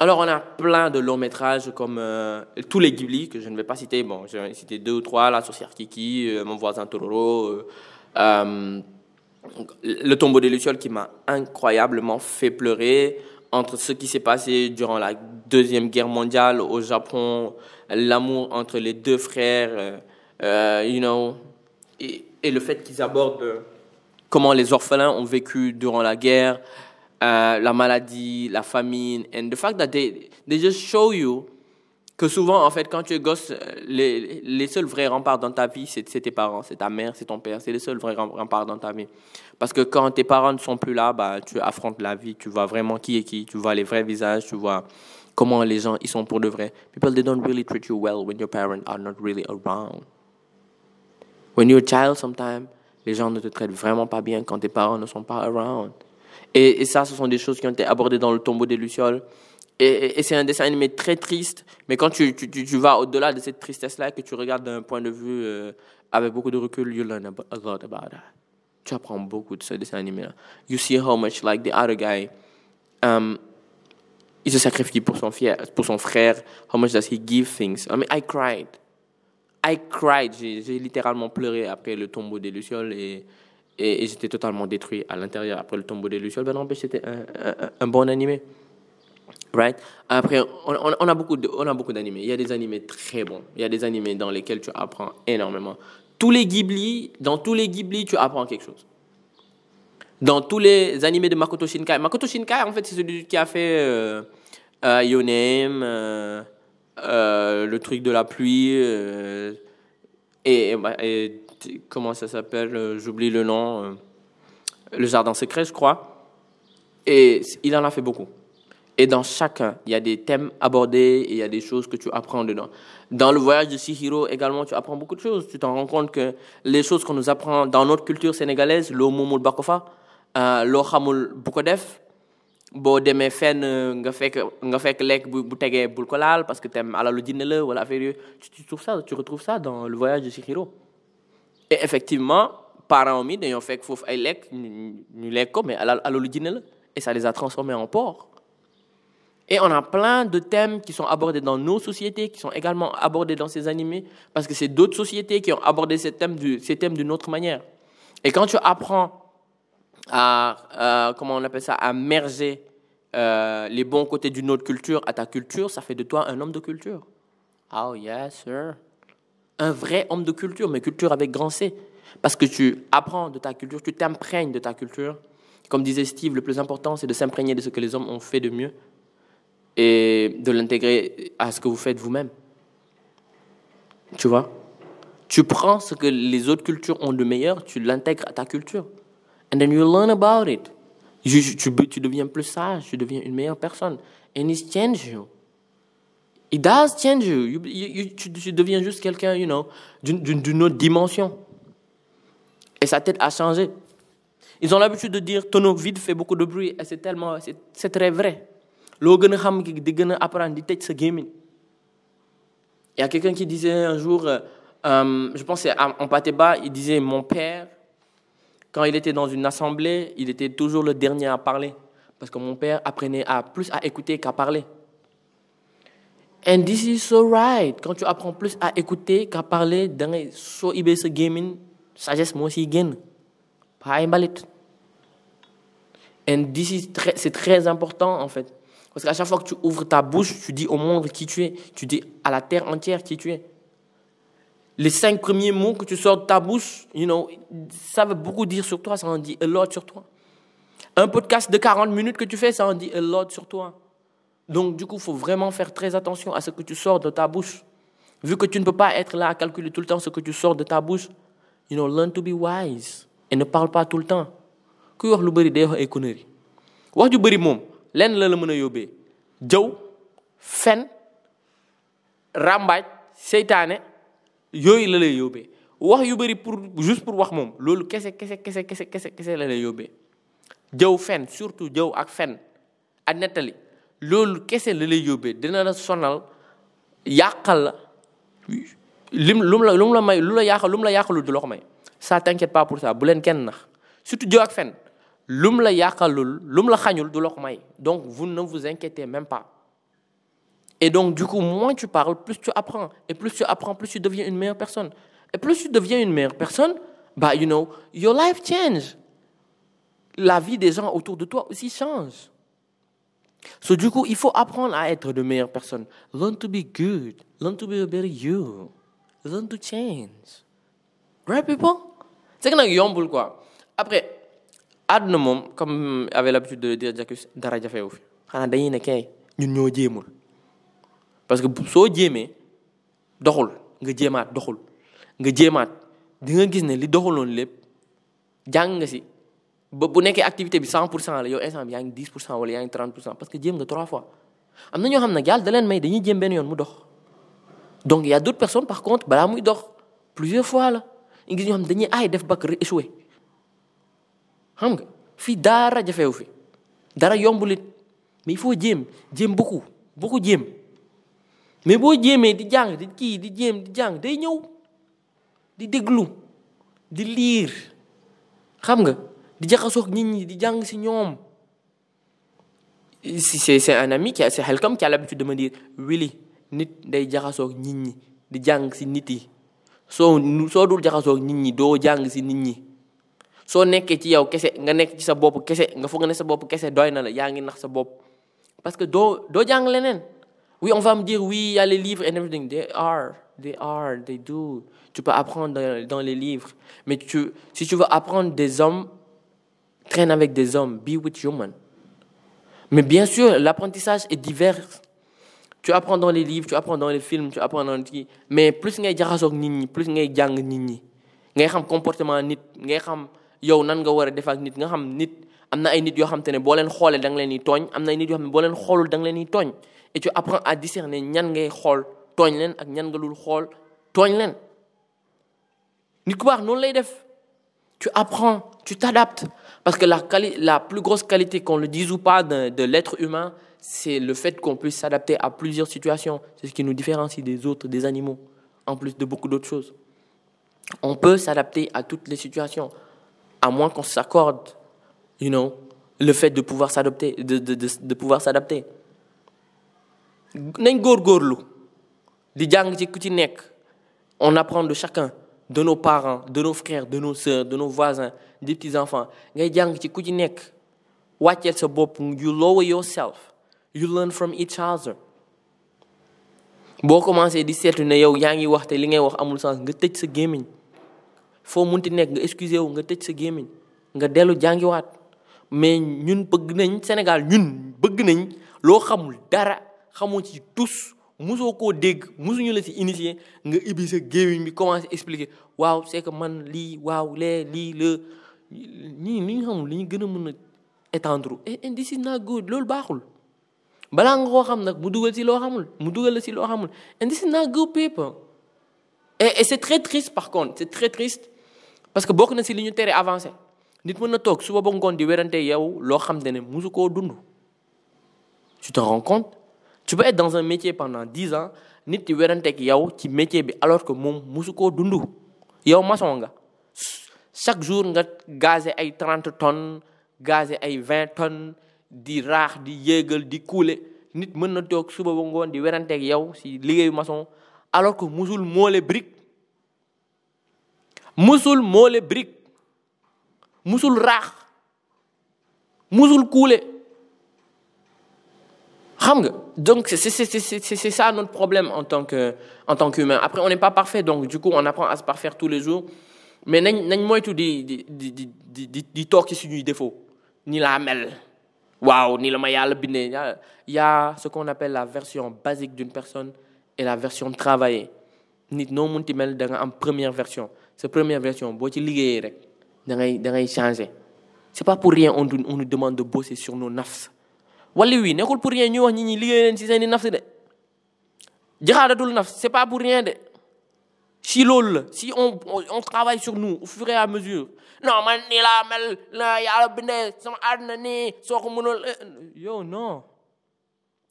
Alors, on a plein de longs métrages comme euh, tous les Ghibli, que je ne vais pas citer. Bon, j'ai cité deux ou trois, La sorcière Kiki, euh, Mon voisin Tororo, Le tombeau des Lucioles qui m'a incroyablement fait pleurer entre ce qui s'est passé durant la Deuxième Guerre mondiale au Japon, l'amour entre les deux frères, euh, euh, you know, et, et le fait qu'ils abordent comment les orphelins ont vécu durant la guerre, euh, la maladie, la famine, and the fact that they, they just show you que souvent, en fait, quand tu es gosse, les, les seuls vrais remparts dans ta vie, c'est tes parents, c'est ta mère, c'est ton père, c'est les seuls vrais remparts dans ta vie. Parce que quand tes parents ne sont plus là, bah, tu affrontes la vie, tu vois vraiment qui est qui, tu vois les vrais visages, tu vois comment les gens ils sont pour de vrai. People, they don't really treat you well when your parents are not really around. When you're a child, sometimes, les gens ne te traitent vraiment pas bien quand tes parents ne sont pas around. Et, et ça, ce sont des choses qui ont été abordées dans le tombeau des Lucioles. Et, c'est un dessin animé très triste, mais quand tu, tu, tu vas au-delà de cette tristesse-là et que tu regardes d'un point de vue euh, avec beaucoup de recul, you learn a lot about that. Tu apprends beaucoup de ce dessin animé-là. You see how much, like the other guy, um, il se sacrifie pour son, fier, pour son frère. How much does he give things? I mean, I cried. I cried. J'ai littéralement pleuré après le tombeau des Lucioles et, et, j'étais totalement détruit à l'intérieur après le tombeau des Lucioles. Ben n'empêche, c'était un, un, bon animé. Right? Après, on, a beaucoup on a beaucoup d'animés. Il y a des animés très bons. Il y a des animés dans lesquels tu apprends énormément. Tous les Ghibli, dans tous les Ghibli, tu apprends quelque chose. Dans tous les animés de Makoto Shinkai. Makoto Shinkai, en fait, c'est celui qui a fait euh, euh euh, euh, le truc de la pluie, et, et, comment ça s'appelle J'oublie le nom. le Jardin secret, je crois. Et il en a fait beaucoup. Et dans chacun, il y a des thèmes abordés et il y a des choses que tu apprends dedans. Dans le voyage de Sihiro également, tu apprends beaucoup de choses. Tu t'en rends compte que les choses qu'on nous apprend dans notre culture sénégalaise, lo mumul bakofa, euh, lo xamul bu ko def boo demee fenn nga fekk nga fekk bu bul ko laal parce que thème alalu jinne la wala affaire yooyu tu trouves ça tu retrouves ça dans le voyage de Sihiro. Et effectivement, parents mi dañoo fekk foofu ay lekk ñu lekk ko mais alalu jinne et ça les a transformés en porc. Et on a plein de thèmes qui sont abordés dans nos sociétés, qui sont également abordés dans ces animés, parce que c'est d'autres sociétés qui ont abordé ces thèmes, ces thèmes d'une autre manière. Et quand tu apprends à, comment on appelle ça, à merger euh, les bons côtés d'une autre culture à ta culture, ça fait de toi un homme de culture. Oh yes, sir. Un vrai homme de culture, mais culture avec grand C. Parce que tu apprends de ta culture, tu t'imprègnes de ta culture. Comme disait Steve, le plus important, c'est de s'imprégner de ce que les hommes ont fait de mieux et de l'intégrer à ce que vous faites vous-même. Tu vois? Tu prends ce que les autres cultures ont de meilleur, tu l'intègres à ta culture. And then you learn about it. Tu, deviens plus sage, tu deviens une meilleure personne. And it changes you. It does change you. tu, deviens juste quelqu'un, you know, d'une autre dimension. Et ça t'aide à changer. Ils ont l'habitude de dire tonneau vide fait beaucoup de bruit. Et c'est tellement, c'est très vrai loo gën a xam di gën apprendre di sa il y a quelqu'un qui disait un jour euh, euh je pense en Patéba il disait mon père quand il était dans une assemblée il était toujours le dernier à parler. Parce que mon père apprenait à plus à écouter qu'à parler and this is so right. Quand tu apprends plus à écouter qu'à parler da ngay soo ibee sa sagesse moo siy génn. Pas ay and this is c'est très important en fait parce qu'à chaque fois que tu ouvres ta bouche, tu dis au monde qui tu es. Tu dis à la terre entière qui tu es. Les cinq premiers mots que tu sors de ta bouche, you know, ça veut beaucoup dire sur toi, ça en dit a lot sur toi. Un podcast de 40 minutes que tu fais, ça en dit a lot sur toi. Donc, du coup, il faut vraiment faire très attention à ce que tu sors de ta bouche. Vu que tu ne peux pas être là à calculer tout le temps ce que tu sors de ta bouche, you know, learn to be wise. Et ne parle pas tout le temps. Lenn la la mën a yóbbee. Jëw fen ràmbaaj seytaane yooyu la lay yóbbee. Wax yu bëri pour juste pour wax moom loolu kese kese kese kese kese kese la lay yóbbee. Jëw fen surtout jëw ak fen ak nettali loolu kese la lay yóbbee. Dina la sonal yàqal la. Lim lu la lu la may lu la yàqal lu la yàqalul du la ko may. Ça t'inquiète pas pour ça bu leen kenn nax. Surtout jëw ak fen lum la yakalul lum la donc vous ne vous inquiétez même pas. Et donc du coup moins tu parles plus tu apprends. Et plus tu apprends plus tu deviens une meilleure personne. Et plus tu deviens une meilleure personne bah you know your life change. La vie des gens autour de toi aussi change. So du coup il faut apprendre à être de meilleures personnes. Learn to be good. Learn to be a better you. Learn to change. Right people? C'est que yombul quoi. Après àdduna moom comme avait l'habitude de le dire Jacques dara jafewu fi. Xanaa dañuy ne kay ñun ñoo jéemul. Parce que soo jéemee doxul nga jéemaat doxul. Nga jéemaat di nga gis ne li doxuloon lépp jàng nga si. Ba bu nekkee activité bi 100 pour cent la yow instant bi yaa ngi 10 pour cent wala yaa ngi 30 pour cent parce que jéem nga trois fois. Am na ñoo xam ne yàlla da leen may dañuy jéem benn yoon mu dox. Donc y a d'autres personnes par contre balaa muy dox plusieurs fois la. Gis ñoo xam ne dañuy aay def bac échoué xam nga? Fii dara jafewu fi. Dara yombulit. Mais il faut jéem jéem beaucoup beaucoup jéem. Mais boo jéemee di jàng di kii di jéem di jàng day ñëw. Di déglu di liir xam nga? Di jaxasoog nit ñi di si ñoom. Si c'est c'est un ami qui a c'est Helcom qui a l'habitude de me dire Willy nit day nit ñi di si nit yi. Soo soo dul jaxasoog nit ñi jàng si nit ñi ci yow nga ci sa nga sa la nax sa parce que doo oui on va me dire oui il y a les livres and everything. They are they are they do. Tu peux apprendre dans, dans les livres. Mais tu si tu veux apprendre des hommes traîne avec des hommes. Be with human. Mais bien sûr l'apprentissage est divers. Tu apprends dans les livres tu apprends dans les films tu apprends dans kii mais plus ngay jaxasoog nit ñi plus ngay jàng nit ñi. Ngay xam comportement nit ngay xam et tu apprends à discerner ñan ngay xool tooñ leen ak ñan nga lul xool tu apprends tu t'adaptes. Parce que la plus grosse qualité qu'on le dise ou pas de l'être humain c'est le fait qu'on puisse s'adapter à plusieurs situations. C'est ce qui nous différencie des autres des animaux en plus de beaucoup d'autres choses. On peut s'adapter à toutes les situations à moins qu'on s'accorde you know le fait de pouvoir s'adapter de de de pouvoir s'adapter. On apprend de chacun de nos parents de nos frères de nos sœurs de nos voisins des petits enfants ngay jàng ci ku you lower yourself. You learn from each other. Ne foo munti nekk nga excusé wu nga tëj sa gémmiñ nga dellu jàngiwaat. Mais ñun bëgg nañ Sénégal ñun bëgg nañ loo xamul dara xamoo ci tous musoo koo dégg musuñu la ci initier nga ibbi sa gémmiñ bi commencé expliquer waaw c'est que man lii waaw lee lii la ñii li ñu xamul li ñu gën a mën a étendre. And this is not good loolu baaxul. Balaa nga koo xam nag mu dugal ci loo and this is not good people et c'est très triste par contre c'est très triste parce que bokk na ci li ñu tere avancé nit mën na toog suba ba ngoon di werante yow loo xam ne musu koo dund. Tu te rends compte? Tu peux être dans un métier pendant dix ans nit di weranteeg yow ci métier bi alors que moom musu koo dund. Yow maçon nga. Chaque jour nga gazé ay trente tonnes gazé ay vingt tonnes di raax di yéegal di kuule. Nit mën na toog suba ba ngoon di weranteeg yow si liggéeyu maçon alors que musul moole brique musul moole brique. Musul raax. Musul kuule. Xam nga donc c'est ça notre problème en tant que en tant qu'humain. Après on n'est pas parfait donc du coup on apprend à se parfaire tous les jours. Mais nañ nañ moytu di di di di di di toog ci suñuy défaut ni laa mel. Waaw ni la ma yàlla bindee. Y a ce qu'on appelle la version basique d'une personne et la version travaillée. Nit noo munti mel da nga am première version sa première version boo ci liggéeyee rek da ngay da changer. C'est pas pour rien on on nous demande de bosser sur nos nafs. Wala wi nekkul pour rien ñuy wax ñi ñi liggéey leen ci seeni nafs de. Jaxaadatul nafs c'est pas pour rien de. Si loolu si on on travaille sur nous au fur et à mesure non man nii laa mel la yàlla bindee sama àdduna nii soo ko mënul yow non.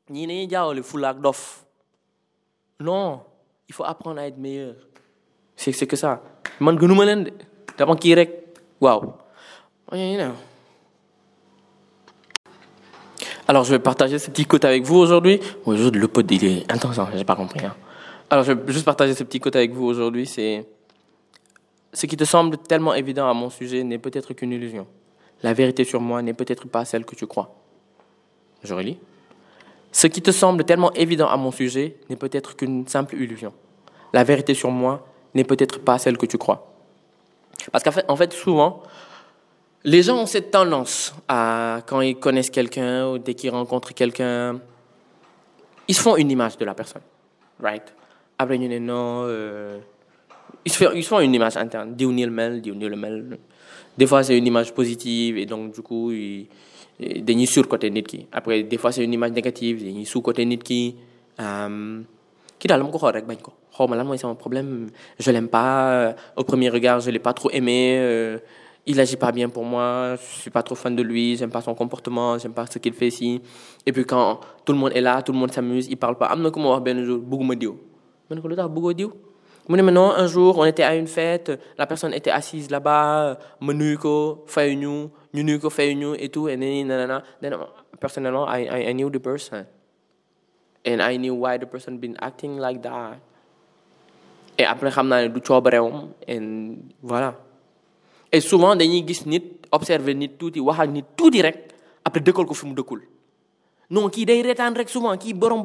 Ñii dañuy jaawale fula ak dof. Non il faut apprendre à être meilleur. C'est c'est que ça Alors, je vais partager ce petit côté avec vous aujourd'hui. Juste le pote, il est intéressant, j'ai pas compris. Hein. Alors, je vais juste partager ce petit côté avec vous aujourd'hui. C'est ce qui te semble tellement évident à mon sujet n'est peut-être qu'une illusion. La vérité sur moi n'est peut-être pas celle que tu crois. Je relis. Ce qui te semble tellement évident à mon sujet n'est peut-être qu'une simple illusion. La vérité sur moi n'est peut-être pas celle que tu crois. Parce qu'en fait, en fait, souvent, les gens ont cette tendance à, quand ils connaissent quelqu'un ou dès qu'ils rencontrent quelqu'un, ils se font une image de la personne. Right? Après, non, euh, ils, se font, ils une image interne. Des fois, c'est une image positive et donc, du coup, ils, dañuy surcoté nit ki. Après, des fois, c'est une image négative, dañuy sous-coté nit ki. Kii daal dama ko xool rek bañ ko. xaw ma problème. Je l'aime pas. Au premier regard, je l'ai pas trop aimé. Euh, il agit pas bien pour moi, je suis pas trop fan de lui, j'aime pas son comportement, j'aime pas ce qu'il fait ici. Et puis quand tout le monde est là, tout le monde s'amuse, il parle pas. am na ku ma wax benn jour bëgguma diw. ma ne ko lu tax ne un jour on était à une fête, la personne était assise là-bas, ma nuyu ko fayuñu, ko et tout et nanana. Then personnellement I I knew the person. And I knew why the person been acting like that. Et après xam naa ne du coobareewam. And voilà. et souvent dañuy gis nit observer nit tuuti wax ak après dëkkal ko non kii day reetaan rek souvent kii borom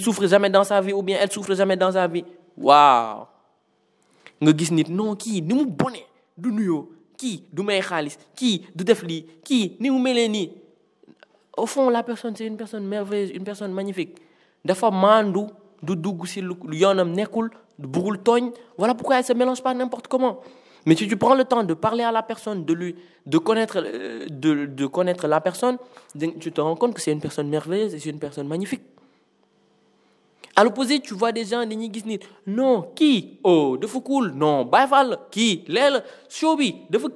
souffre jamais dans sa vie ou bien elle souffre jamais dans sa vie. Waaw. Nga gis nit non kii ni mu bone du nuyoo au fond la personne c'est une personne merveilleuse une personne magnifique. Dafa maandu du dugg si lu yoonam nekkul voilà pourquoi elle se mélange pas n'importe comment. Mais si tu prends le temps de parler à la personne de lui de connaître euh, de connaître la personne tu te rends compte que c'est une personne merveilleuse et c'est une personne magnifique à l'opposé tu vois des gens dañuy gis non kii oh dafa cool non Baay Faal la kii lee la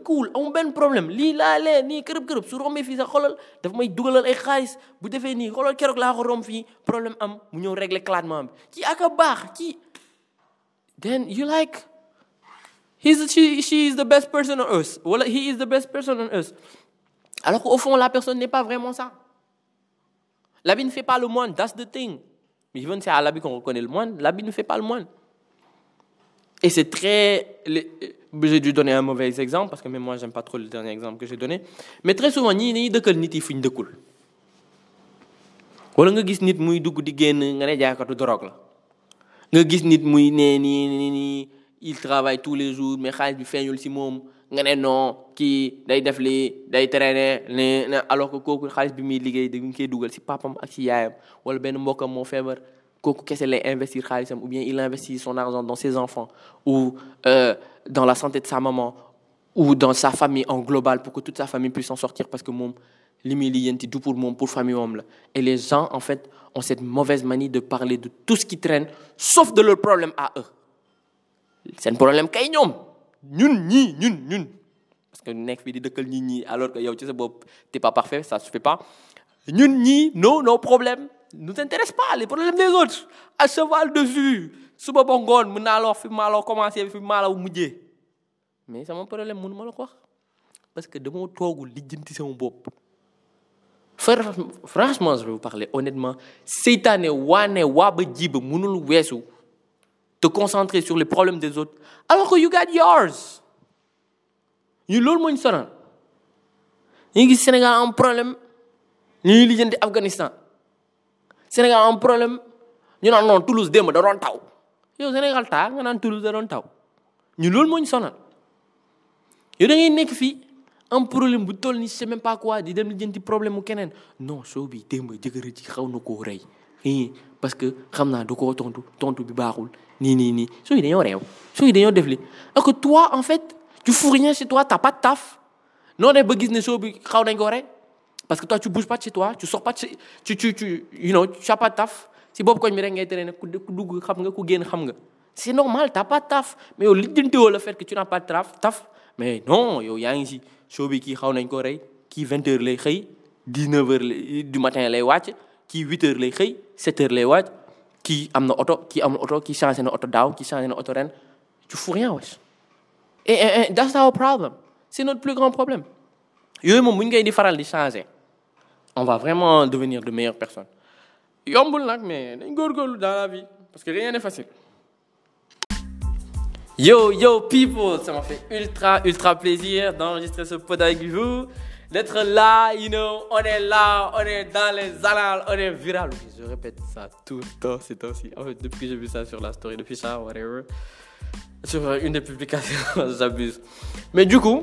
cool amul benn problème. Lii laa lee nii kërëb kërëb su rombee fii sax xoolal dafa may dugalal ay xaalis. Bu defee nii xoolal keroog laa problème am mu ñëw régler clatement bi. Kii ak a baax kii then you like he's she she is the best person on earth wala he is the best person on earth. Alors qu'au fond la personne n'est pas vraiment ça. L'habit ne fait pas le moine that's the thing Even c'est à l'habit qu'on reconnaît le moine, l'habit ne fait pas le moine. Et c'est très. J'ai dû donner un mauvais exemple parce que même moi, j'aime pas trop le dernier exemple que j'ai donné. Mais très souvent, ñii dañuy dëkkal nit yi fuñ dëkkul. di génn nga ne jaaykatu drogue la. nga gis tous les jours mais xaalis bi nga ne non kii day def lii day traîner ne alors que kooku xaalis bi muy liggéey dañ koy dugal si papam ak si yaayam wala benn mbokkam moo feebar kooku kese lay investir xaalisam ou bien il investit son argent dans ses enfants ou euh, dans la santé de sa maman ou dans sa famille en global pour que toute sa famille puisse en sortir parce que moom li muy lijjanti du pour moom pour famille moom la. Et les gens en fait ont cette mauvaise manie de parler de tout ce qui traîne sauf de leur problème à eux. Seen problème kay ñoom ñun ñii ñun ñun. Parce que nekk fii di dëkkal ñi ñii alors que yow ci sa t'es pas parfait ça se fait pas. Ñun non nous intéressent pas les problèmes des autres. À cheval dessus suba ba ngoon mën naa la wax fi fi problème mënu ma la parce que dama toogul lijjanti sama franchement je vais vous parler honnêtement. Seytaane waane waa ba jiba mënul te concentrer sur les problèmes des autres alors que you got yours. Ñu loolu moo ñu sonal. Ñu ngi Sénégal am problème ñu ngi lijjanti Afghanistan. Sénégal am problème ñu naan non Toulouse démb da doon taw. Yow Sénégal taa nga naan Toulouse da doon taw. Ñu loolu moo ñu sonal. Yow da ngay nekk fii am problème bu toll ni c'est même pas quoi di dem lijjanti non parce que nii nii nii soo yi dañoo réew soo yi dañoo def li alors que toi en fait tu fous rien chez toi t'as pas de taf. Non def ba gis ne ko rey parce que toi tu bouges pas de chez toi tu sors pas de chez tu tu tu you know tu as pas de taf. Si rek ngay tere ne ku dugg xam nga ku c'est normal t'as pas de taf. Mais yow lijjantiwoo le fait que tu n'as pas de taf taf. Mais non yow yaa ngi si soo bi kii xaw nañ ko rey vingt heures lay xëy dix neuf heures du matin lay kii huit heures lay xëy sept heures lay wàcc kii am na oto kii am na oto kii changé na oto daaw kii changé na ren tu fous rien wesh. Et, et, et that's our problem. C'est notre plus grand problème. Yooyu moom bu ñu koy changer on va vraiment devenir de meilleures personnes. Yombul nag mais dañ dans la vie parce que rien n'est facile. Yo yo people ça m'a fait ultra ultra plaisir d'enregistrer ce pod avec vous d'être là you know on est là on est dans les annales on est viral. Je répète ça tout le temps ces temps-ci. En fait depuis que j'ai vu ça sur la story depuis ça whatever. Sur une des publications j'abuse. Mais du coup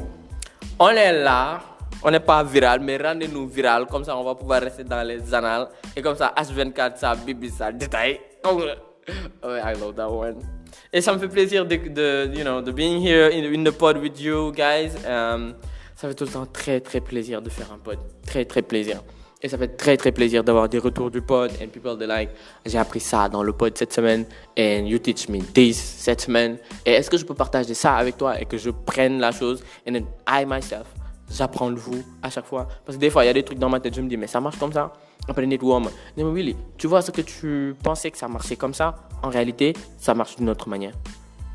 on est là on n'est pas viral mais rendez-nous viral comme ça on va pouvoir rester dans les annales. Et comme ça H24 ça bibi ça détail. Oh I love that one. Et ça me fait plaisir de, de you know de being here in, in the pod with you guys. Um, ça fait tout le temps très très plaisir de faire un pod. Très très plaisir. Et ça fait très très plaisir d'avoir des retours du pod and people de like. J'ai appris ça dans le pod cette semaine. And you teach me this cette semaine. Et est-ce que je peux partager ça avec toi et que je prenne la chose? And then I myself j'apprends le vous à chaque fois. Parce que des fois il y a des trucs dans ma tête je me dis mais ça marche comme ça? Après nit woo ma ne ma Willy tu vois ce que tu pensais que ça marchait comme ça? En réalité ça marche d'une autre manière.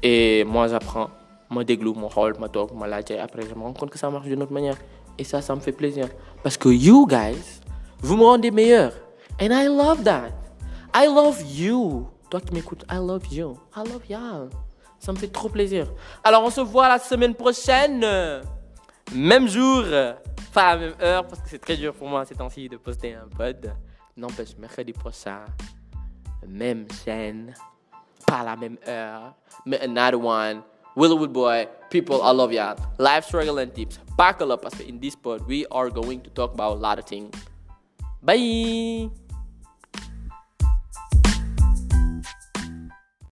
Et moi j'apprends ma déglu ma xool ma toog ma laajte après je me rends compte que ça marche d'une autre manière. Et ça ça me fait plaisir. Parce que you guys vous me rendez meilleur. And I love that. I love you. Toi qui m'écoutes I love you. I love y'all. Ça me fait trop plaisir. Alors, on se voit la semaine prochaine. Même jour, pas à la même heure, parce que c'est très dur pour moi ces temps-ci de poster un pod. N'empêche, mercredi prochain, même chaîne, pas à la même heure, mais another one. Willowwood Boy, people, I love ya. Life struggle and tips. Buckle up, que in this pod, we are going to talk about a lot of things. Bye!